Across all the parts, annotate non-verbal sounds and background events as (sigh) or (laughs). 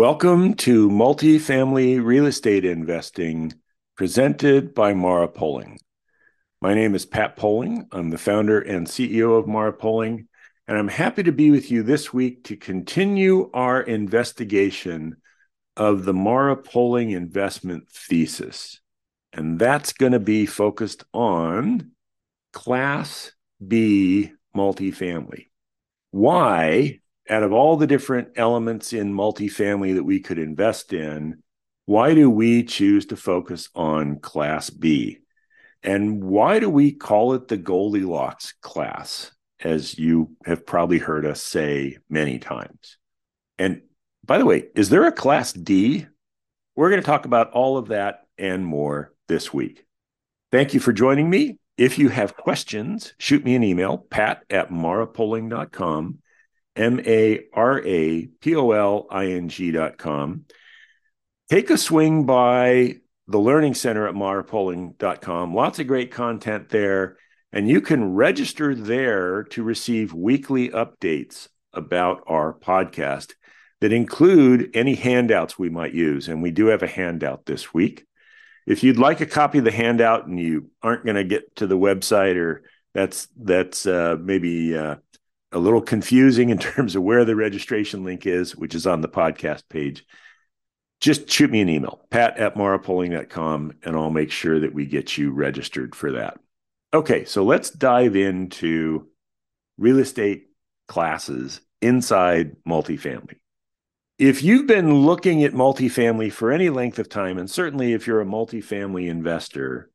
Welcome to Multifamily Real Estate Investing presented by Mara Poling. My name is Pat Poling. I'm the founder and CEO of Mara Poling, and I'm happy to be with you this week to continue our investigation of the Mara Poling investment thesis. And that's going to be focused on Class B multifamily. Why out of all the different elements in multifamily that we could invest in, why do we choose to focus on Class B? And why do we call it the Goldilocks class, as you have probably heard us say many times? And by the way, is there a Class D? We're going to talk about all of that and more this week. Thank you for joining me. If you have questions, shoot me an email, pat at marapoling.com M A R A P O L I N G dot com. Take a swing by the Learning Center at marapoling.com. Lots of great content there. And you can register there to receive weekly updates about our podcast that include any handouts we might use. And we do have a handout this week. If you'd like a copy of the handout and you aren't going to get to the website or that's that's uh, maybe uh, a little confusing in terms of where the registration link is, which is on the podcast page, just shoot me an email, pat at marapoling.com, and I'll make sure that we get you registered for that. Okay, so let's dive into real estate classes inside multifamily. If you've been looking at multifamily for any length of time, and certainly if you're a multifamily investor,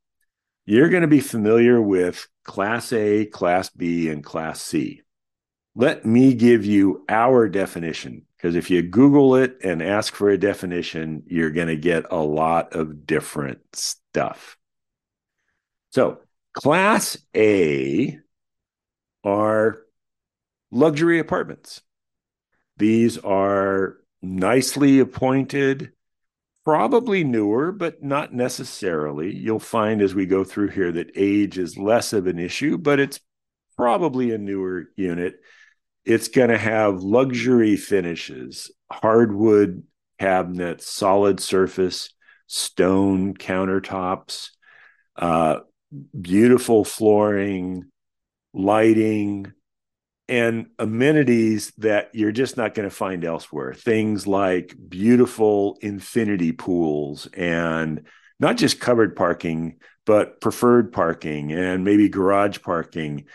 you're going to be familiar with Class A, Class B, and Class C let me give you our definition because if you Google it and ask for a definition, you're going to get a lot of different stuff. So, Class A are luxury apartments. These are nicely appointed, probably newer, but not necessarily. You'll find as we go through here that age is less of an issue, but it's probably a newer unit it's going to have luxury finishes, hardwood cabinets, solid surface, stone countertops, uh, beautiful flooring, lighting, and amenities that you're just not going to find elsewhere. Things like beautiful infinity pools and not just covered parking, but preferred parking and maybe garage parking.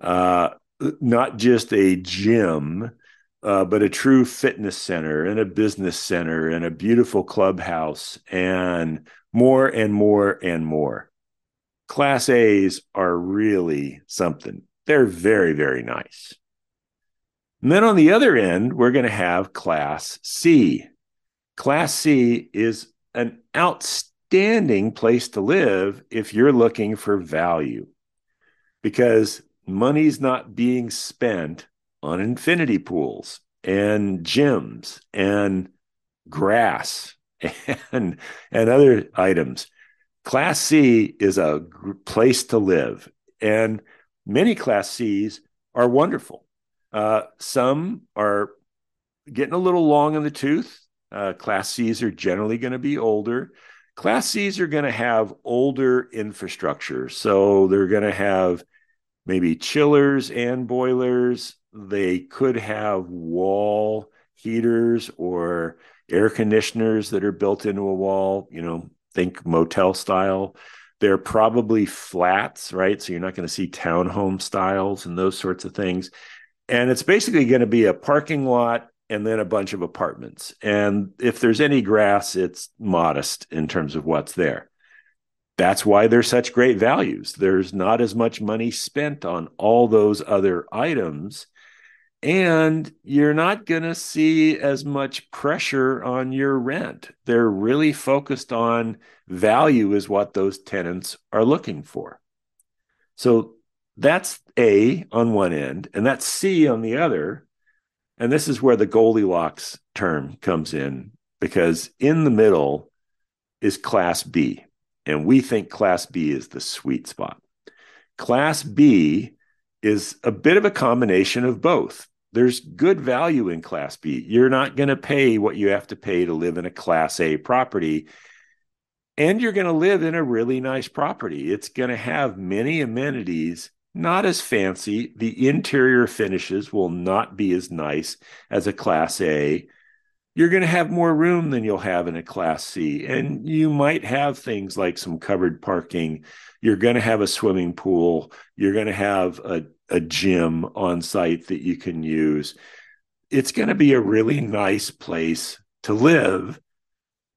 Uh, not just a gym, uh, but a true fitness center and a business center and a beautiful clubhouse and more and more and more. Class A's are really something. They're very, very nice. And then on the other end, we're going to have Class C. Class C is an outstanding place to live if you're looking for value because money's not being spent on infinity pools and gyms and grass (laughs) and and other items. Class C is a place to live, and many Class Cs are wonderful. Uh, some are getting a little long in the tooth. Uh, class Cs are generally going to be older. Class Cs are going to have older infrastructure, so they're going to have maybe chillers and boilers. They could have wall heaters or air conditioners that are built into a wall, you know, think motel style. They're probably flats, right? So you're not going to see townhome styles and those sorts of things. And it's basically going to be a parking lot and then a bunch of apartments. And if there's any grass, it's modest in terms of what's there that's why they're such great values. There's not as much money spent on all those other items. And you're not going to see as much pressure on your rent. They're really focused on value, is what those tenants are looking for. So that's A on one end, and that's C on the other. And this is where the Goldilocks term comes in, because in the middle is Class B. And we think Class B is the sweet spot. Class B is a bit of a combination of both. there's good value in Class B. You're not going to pay what you have to pay to live in a Class A property. And you're going to live in a really nice property. It's going to have many amenities, not as fancy. The interior finishes will not be as nice as a Class A. You're going to have more room than you'll have in a Class C. And you might have things like some covered parking. You're going to have a swimming pool. You're going to have a a gym on site that you can use. It's going to be a really nice place to live.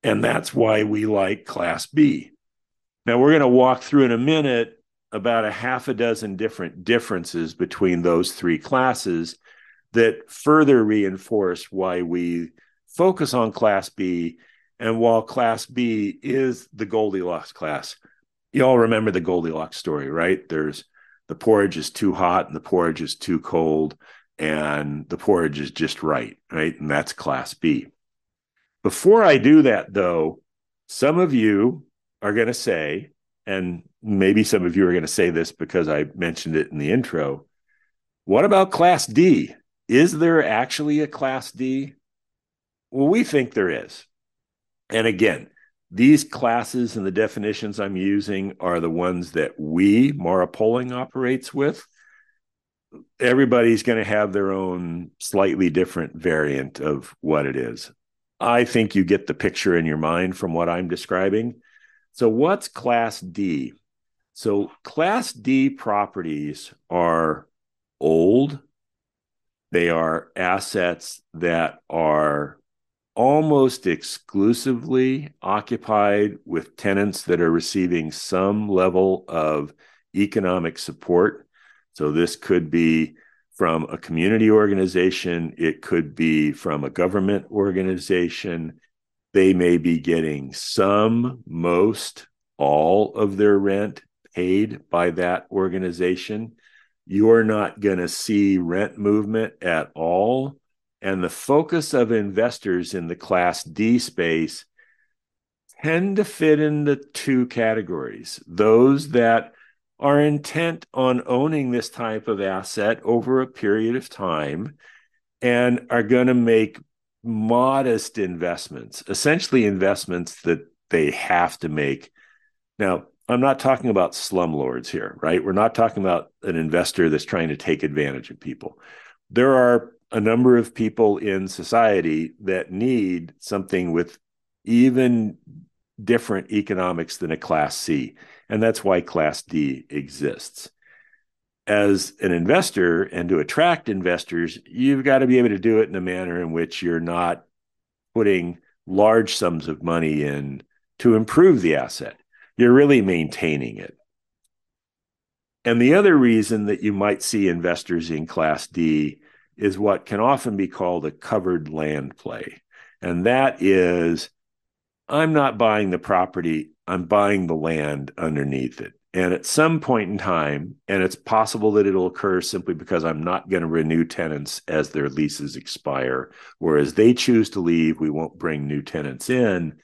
And that's why we like Class B. Now, we're going to walk through in a minute about a half a dozen different differences between those three classes that further reinforce why we focus on Class B. And while Class B is the Goldilocks class, you all remember the Goldilocks story, right? There's the porridge is too hot and the porridge is too cold and the porridge is just right, right? And that's class B. Before I do that, though, some of you are going to say, and maybe some of you are going to say this because I mentioned it in the intro. What about class D? Is there actually a class D? Well, we think there is. And again, these classes and the definitions I'm using are the ones that we, Mara Poling, operates with. Everybody's going to have their own slightly different variant of what it is. I think you get the picture in your mind from what I'm describing. So, what's Class D? So, Class D properties are old, they are assets that are almost exclusively occupied with tenants that are receiving some level of economic support. So this could be from a community organization, it could be from a government organization. They may be getting some, most, all of their rent paid by that organization. You're not going to see rent movement at all and the focus of investors in the Class D space tend to fit in the two categories those that are intent on owning this type of asset over a period of time and are going to make modest investments, essentially investments that they have to make. Now, I'm not talking about slumlords here, right? We're not talking about an investor that's trying to take advantage of people. There are a number of people in society that need something with even different economics than a class C. And that's why class D exists. As an investor and to attract investors, you've got to be able to do it in a manner in which you're not putting large sums of money in to improve the asset. You're really maintaining it. And the other reason that you might see investors in class D is what can often be called a covered land play. And that is, I'm not buying the property, I'm buying the land underneath it. And at some point in time, and it's possible that it'll occur simply because I'm not going to renew tenants as their leases expire, whereas they choose to leave, we won't bring new tenants in.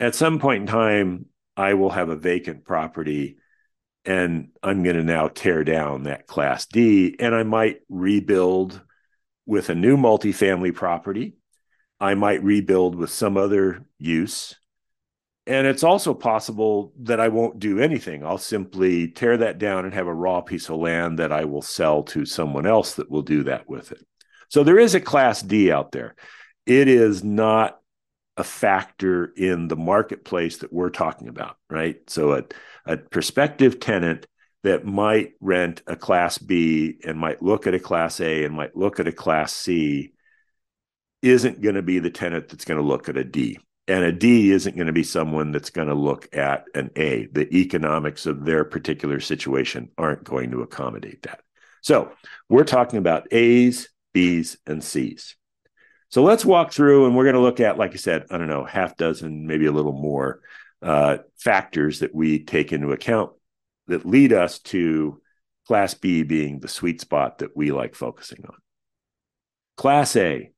At some point in time, I will have a vacant property and I'm going to now tear down that class D and I might rebuild with a new multifamily property. I might rebuild with some other use. And it's also possible that I won't do anything. I'll simply tear that down and have a raw piece of land that I will sell to someone else that will do that with it. So there is a class D out there. It is not a factor in the marketplace that we're talking about, right? So a, a prospective tenant that might rent a class B and might look at a class A and might look at a class C isn't going to be the tenant that's going to look at a D. And a D isn't going to be someone that's going to look at an A. The economics of their particular situation aren't going to accommodate that. So we're talking about A's, B's, and C's. So let's walk through and we're going to look at, like I said, I don't know, half dozen, maybe a little more uh, factors that we take into account that lead us to Class B being the sweet spot that we like focusing on. Class A,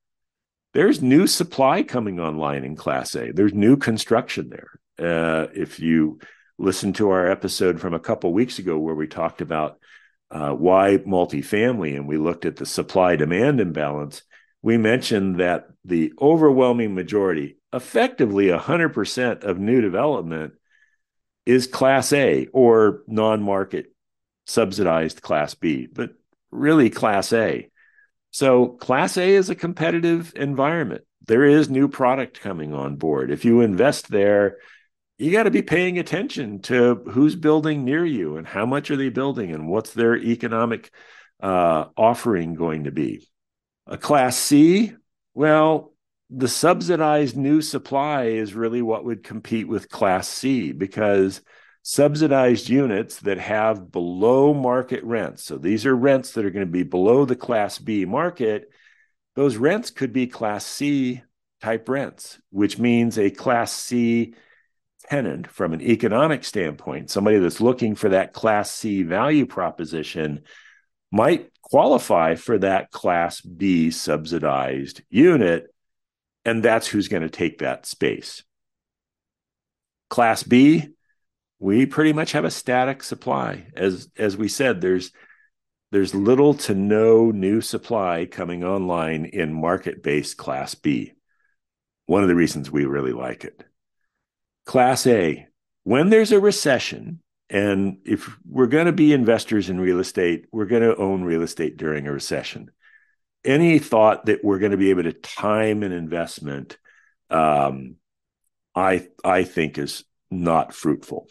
there's new supply coming online in Class A. There's new construction there. Uh, if you listen to our episode from a couple weeks ago where we talked about uh, why multifamily and we looked at the supply demand imbalance, we mentioned that the overwhelming majority, effectively 100% of new development, is Class A or non market subsidized Class B, but really Class A. So, Class A is a competitive environment. There is new product coming on board. If you invest there, you got to be paying attention to who's building near you and how much are they building and what's their economic uh, offering going to be. A class C, well, the subsidized new supply is really what would compete with class C because subsidized units that have below market rents, so these are rents that are going to be below the class B market, those rents could be class C type rents, which means a class C tenant from an economic standpoint, somebody that's looking for that class C value proposition might qualify for that class B subsidized unit. And that's who's going to take that space. Class B, we pretty much have a static supply. As as we said, there's there's little to no new supply coming online in market-based class B. One of the reasons we really like it. Class A, when there's a recession, and if we're going to be investors in real estate, we're going to own real estate during a recession. Any thought that we're going to be able to time an investment, um, I I think is not fruitful.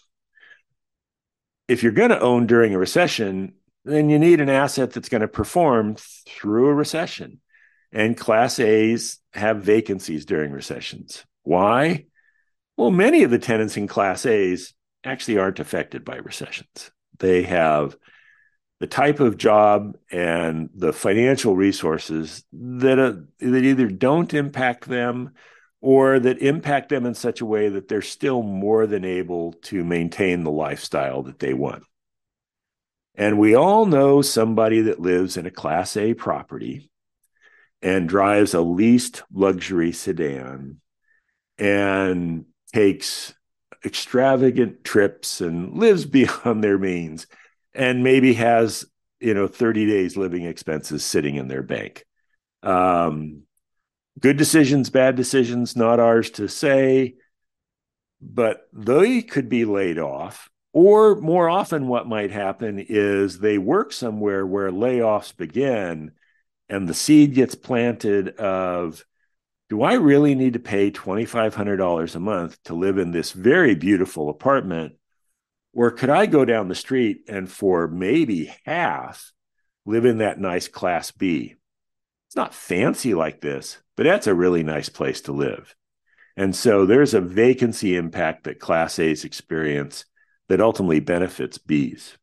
If you're going to own during a recession, then you need an asset that's going to perform through a recession. And Class A's have vacancies during recessions. Why? Well, many of the tenants in Class A's actually aren't affected by recessions. They have the type of job and the financial resources that, uh, that either don't impact them or that impact them in such a way that they're still more than able to maintain the lifestyle that they want. And we all know somebody that lives in a Class A property and drives a leased luxury sedan and takes extravagant trips and lives (laughs) beyond their means and maybe has you know 30 days living expenses sitting in their bank um, good decisions bad decisions not ours to say but they could be laid off or more often what might happen is they work somewhere where layoffs begin and the seed gets planted of do I really need to pay $2,500 a month to live in this very beautiful apartment? Or could I go down the street and for maybe half live in that nice class B? It's not fancy like this, but that's a really nice place to live. And so there's a vacancy impact that class A's experience that ultimately benefits B's.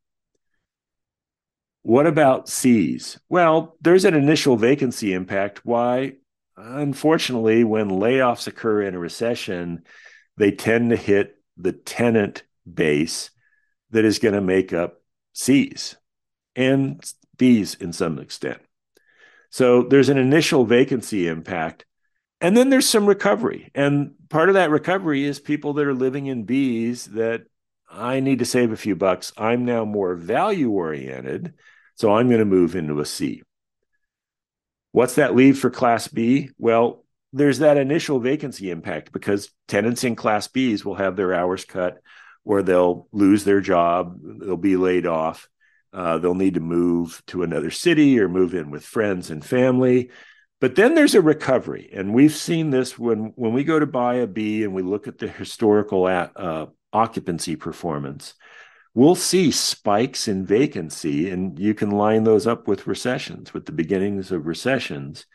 What about C's? Well, there's an initial vacancy impact. Why? unfortunately, when layoffs occur in a recession, they tend to hit the tenant base that is going to make up C's and B's in some extent. So there's an initial vacancy impact. And then there's some recovery. And part of that recovery is people that are living in B's that I need to save a few bucks. I'm now more value oriented. So I'm going to move into a C. What's that leave for Class B? Well, there's that initial vacancy impact because tenants in Class Bs will have their hours cut or they'll lose their job, they'll be laid off, uh, they'll need to move to another city or move in with friends and family. But then there's a recovery, and we've seen this when when we go to buy a B and we look at the historical at, uh, occupancy performance we'll see spikes in vacancy, and you can line those up with recessions, with the beginnings of recessions.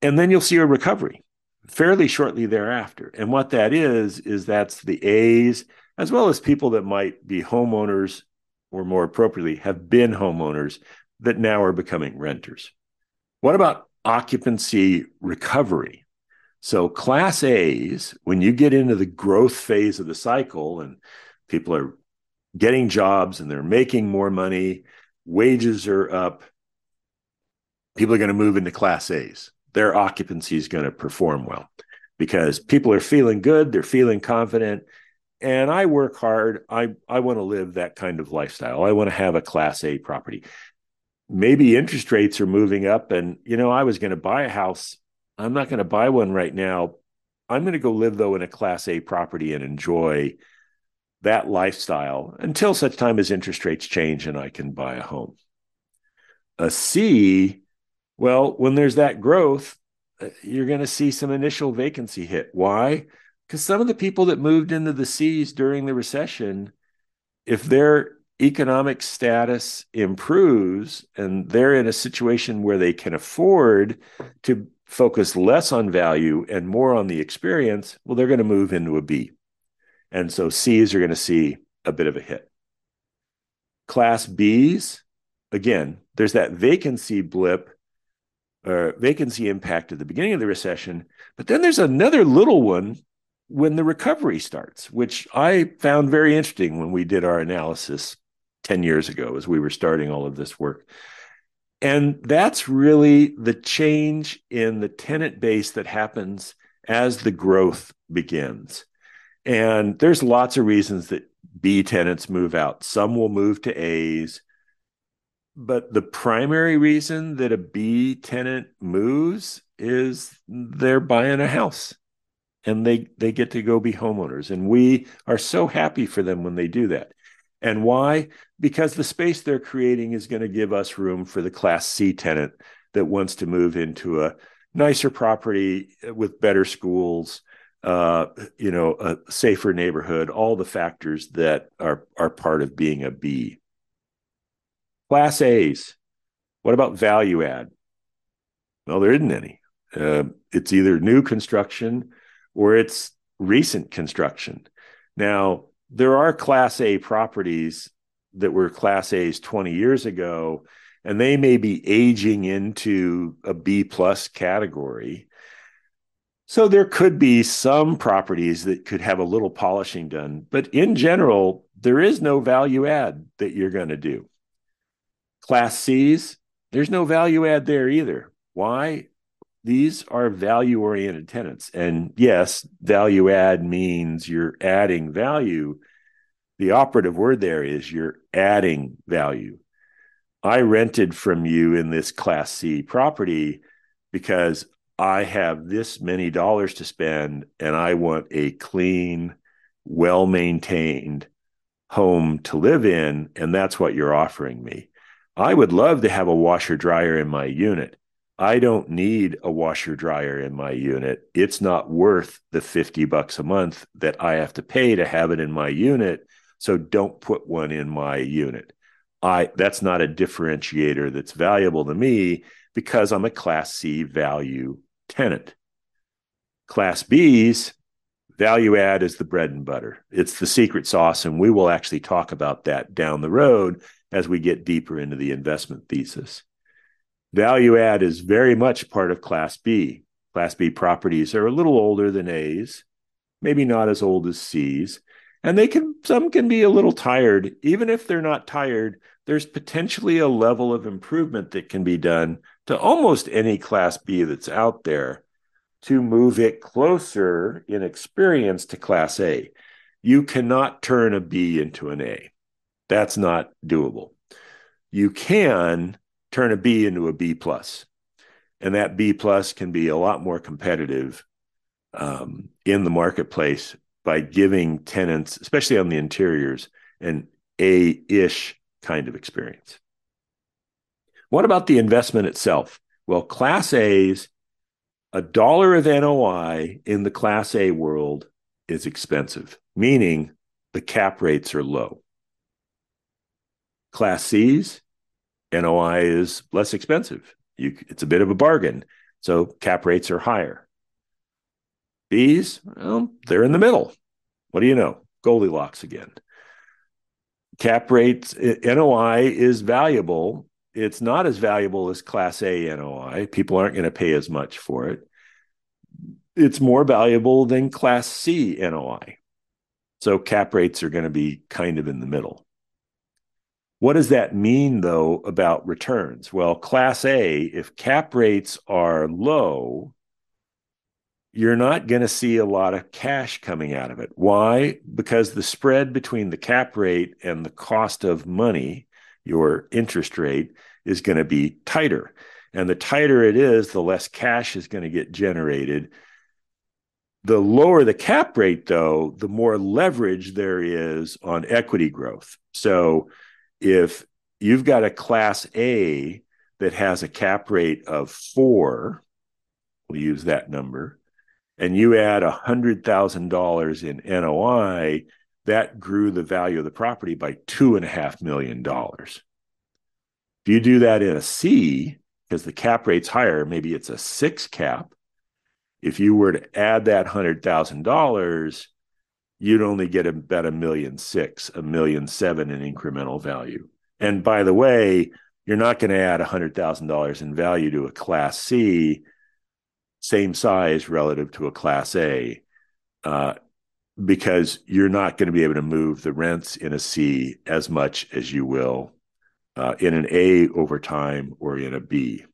And then you'll see a recovery fairly shortly thereafter. And what that is, is that's the A's, as well as people that might be homeowners, or more appropriately, have been homeowners that now are becoming renters. What about occupancy recovery? So, class A's, when you get into the growth phase of the cycle, and people are getting jobs and they're making more money, wages are up. People are going to move into class A's. Their occupancy is going to perform well because people are feeling good, they're feeling confident, and I work hard. I I want to live that kind of lifestyle. I want to have a class A property. Maybe interest rates are moving up and you know, I was going to buy a house. I'm not going to buy one right now. I'm going to go live though in a class A property and enjoy that lifestyle until such time as interest rates change and I can buy a home. A C, well, when there's that growth, uh, you're going to see some initial vacancy hit. Why? Because some of the people that moved into the C's during the recession, if their economic status improves and they're in a situation where they can afford to focus less on value and more on the experience, well, they're going to move into a B. And so C's are going to see a bit of a hit. Class B's, again, there's that vacancy blip or vacancy impact at the beginning of the recession, but then there's another little one when the recovery starts, which I found very interesting when we did our analysis 10 years ago as we were starting all of this work. And that's really the change in the tenant base that happens as the growth begins. And there's lots of reasons that B tenants move out. Some will move to A's. But the primary reason that a B tenant moves is they're buying a house and they they get to go be homeowners and we are so happy for them when they do that. And why? Because the space they're creating is going to give us room for the class C tenant that wants to move into a nicer property with better schools, uh, you know, a safer neighborhood, all the factors that are are part of being a B. Class A's. What about value add? Well, there isn't any. Uh, it's either new construction or it's recent construction. Now, there are Class A properties that were Class A's 20 years ago, and they may be aging into a B plus category. So there could be some properties that could have a little polishing done, but in general, there is no value add that you're going to do. Class C's, there's no value add there either. Why? These are value oriented tenants. And yes, value add means you're adding value. The operative word there is you're adding value. I rented from you in this Class C property because I have this many dollars to spend and I want a clean, well maintained home to live in. And that's what you're offering me. I would love to have a washer dryer in my unit. I don't need a washer dryer in my unit. It's not worth the 50 bucks a month that I have to pay to have it in my unit. So don't put one in my unit. I that's not a differentiator that's valuable to me because I'm a class C value tenant. Class B's value add is the bread and butter. It's the secret sauce. And we will actually talk about that down the road as we get deeper into the investment thesis. Value add is very much part of Class B. Class B properties are a little older than A's, maybe not as old as C's. And they can, some can be a little tired. Even if they're not tired, there's potentially a level of improvement that can be done to almost any class B that's out there to move it closer in experience to class A. You cannot turn a B into an A. That's not doable. You can turn a B into a B plus, and that B plus can be a lot more competitive um, in the marketplace by giving tenants, especially on the interiors, an A ish kind of experience. What about the investment itself? Well, Class A's, a dollar of NOI in the Class A world is expensive, meaning the cap rates are low. Class C's, NOI is less expensive. You, it's a bit of a bargain. So cap rates are higher. B's, well, they're in the middle. What do you know? Goldilocks again. Cap rates, NOI is valuable it's not as valuable as Class A NOI. People aren't going to pay as much for it. It's more valuable than Class C NOI. So cap rates are going to be kind of in the middle. What does that mean, though, about returns? Well, Class A, if cap rates are low, you're not going to see a lot of cash coming out of it. Why? Because the spread between the cap rate and the cost of money, your interest rate, is going to be tighter. And the tighter it is, the less cash is going to get generated. The lower the cap rate, though, the more leverage there is on equity growth. So if you've got a class A that has a cap rate of four, we'll use that number, and you add $100,000 in NOI, that grew the value of the property by $2.5 million. If you do that in a C, because the cap rate's higher, maybe it's a six cap. If you were to add that $100,000, you'd only get about a million six, a million seven in incremental value. And by the way, you're not going to add $100,000 in value to a class C same size relative to a class A, uh, because you're not going to be able to move the rents in a C as much as you will uh, in an A over time or in a B.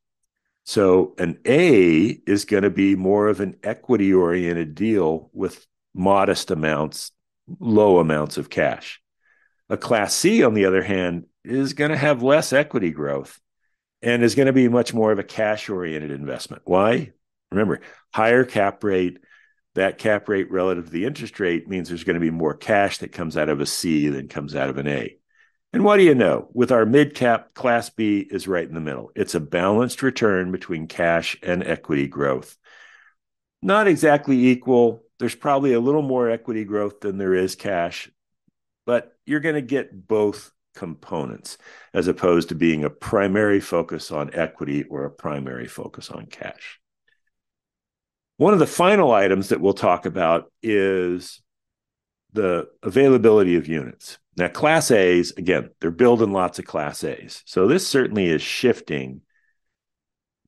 So an A is going to be more of an equity oriented deal with modest amounts, low amounts of cash. A class C, on the other hand, is going to have less equity growth and is going to be much more of a cash oriented investment. Why? Remember, higher cap rate, that cap rate relative to the interest rate means there's going to be more cash that comes out of a C than comes out of an A. And what do you know? With our mid cap, Class B is right in the middle. It's a balanced return between cash and equity growth. Not exactly equal. There's probably a little more equity growth than there is cash, but you're going to get both components as opposed to being a primary focus on equity or a primary focus on cash. One of the final items that we'll talk about is the availability of units. Now, Class A's, again, they're building lots of Class A's. So this certainly is shifting,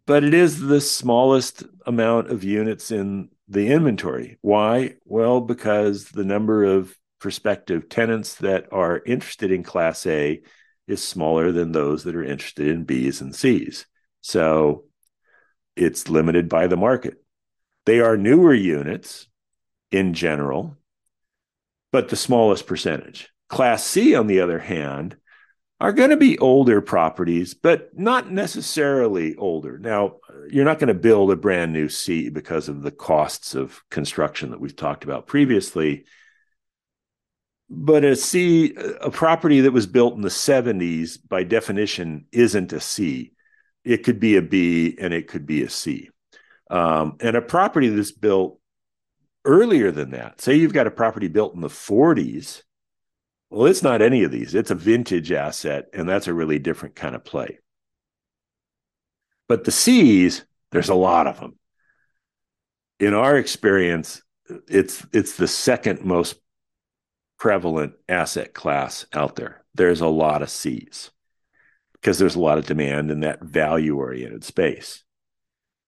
but it is the smallest amount of units in the inventory. Why? Well, because the number of prospective tenants that are interested in Class A is smaller than those that are interested in B's and C's. So it's limited by the market. They are newer units in general, but the smallest percentage. Class C, on the other hand, are going to be older properties, but not necessarily older. Now, you're not going to build a brand new C because of the costs of construction that we've talked about previously. But a C, a property that was built in the 70s, by definition, isn't a C. It could be a B and it could be a C. Um, and a property that's built earlier than that, say you've got a property built in the 40s, well, it's not any of these. It's a vintage asset, and that's a really different kind of play. But the C's, there's a lot of them. In our experience, it's it's the second most prevalent asset class out there. There's a lot of C's because there's a lot of demand in that value oriented space.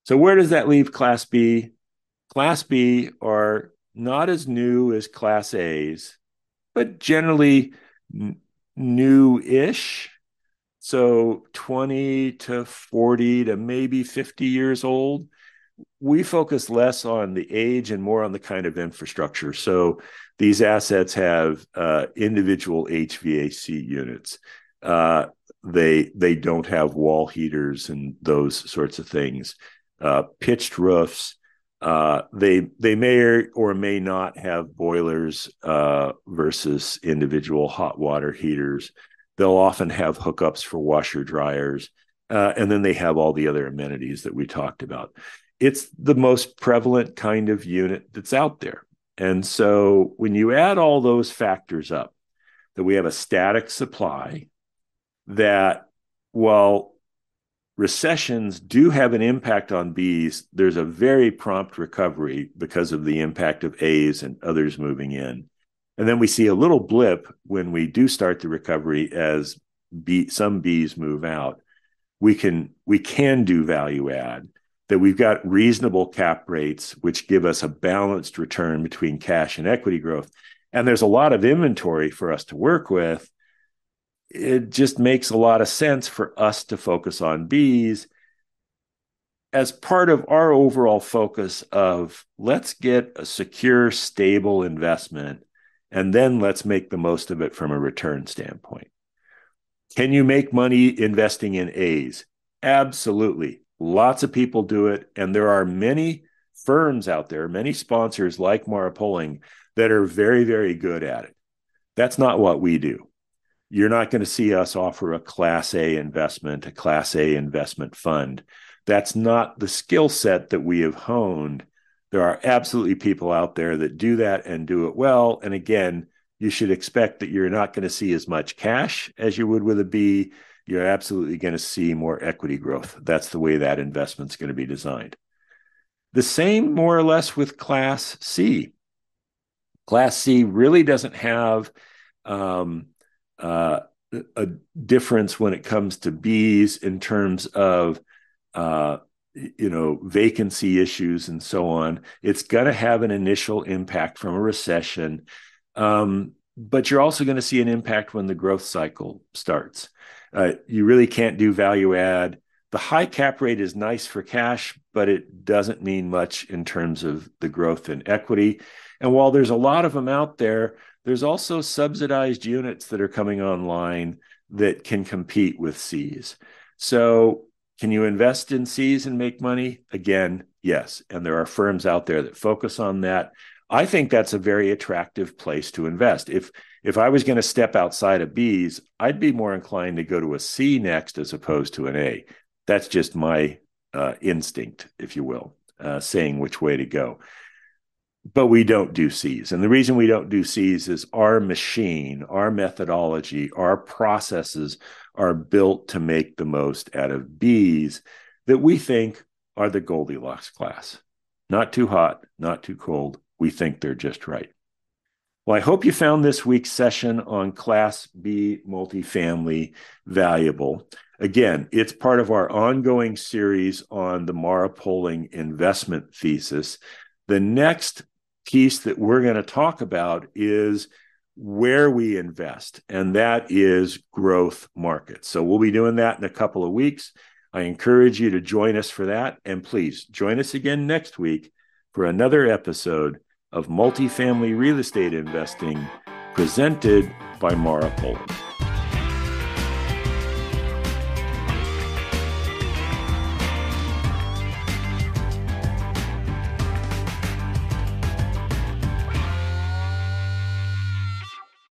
So where does that leave Class B? Class B are not as new as Class A's, but generally n- new-ish. So 20 to 40 to maybe 50 years old. We focus less on the age and more on the kind of infrastructure. So these assets have uh, individual HVAC units. Uh, they they don't have wall heaters and those sorts of things uh, pitched roofs. Uh, they they may or may not have boilers uh, versus individual hot water heaters. They'll often have hookups for washer dryers, uh, and then they have all the other amenities that we talked about. It's the most prevalent kind of unit that's out there, and so when you add all those factors up, that we have a static supply that while recessions do have an impact on Bs. There's a very prompt recovery because of the impact of As and others moving in. And then we see a little blip when we do start the recovery as B, some Bs move out. We can we can do value add that we've got reasonable cap rates which give us a balanced return between cash and equity growth. And there's a lot of inventory for us to work with it just makes a lot of sense for us to focus on B's as part of our overall focus of let's get a secure, stable investment, and then let's make the most of it from a return standpoint. Can you make money investing in A's? Absolutely. Lots of people do it. And there are many firms out there, many sponsors like Mara Poling that are very, very good at it. That's not what we do. You're not going to see us offer a Class A investment, a Class A investment fund. That's not the skill set that we have honed. There are absolutely people out there that do that and do it well. And again, you should expect that you're not going to see as much cash as you would with a B. You're absolutely going to see more equity growth. That's the way that investment's going to be designed. The same, more or less, with Class C. Class C really doesn't have um, uh, a difference when it comes to B's in terms of uh, you know vacancy issues and so on. It's going to have an initial impact from a recession, um, but you're also going to see an impact when the growth cycle starts. Uh, you really can't do value add. The high cap rate is nice for cash, but it doesn't mean much in terms of the growth in equity. And while there's a lot of them out there, there's also subsidized units that are coming online that can compete with Cs. So, can you invest in Cs and make money? Again, yes. And there are firms out there that focus on that. I think that's a very attractive place to invest. If if I was going to step outside of Bs, I'd be more inclined to go to a C next as opposed to an A. That's just my uh, instinct, if you will, uh, saying which way to go but we don't do C's. And the reason we don't do C's is our machine, our methodology, our processes are built to make the most out of B's that we think are the Goldilocks class. Not too hot, not too cold. We think they're just right. Well, I hope you found this week's session on Class B multifamily valuable. Again, it's part of our ongoing series on the Mara Poling investment thesis. The next piece that we're going to talk about is where we invest, and that is growth markets. So we'll be doing that in a couple of weeks. I encourage you to join us for that. And please join us again next week for another episode of Multifamily Real Estate Investing presented by Mara Poling.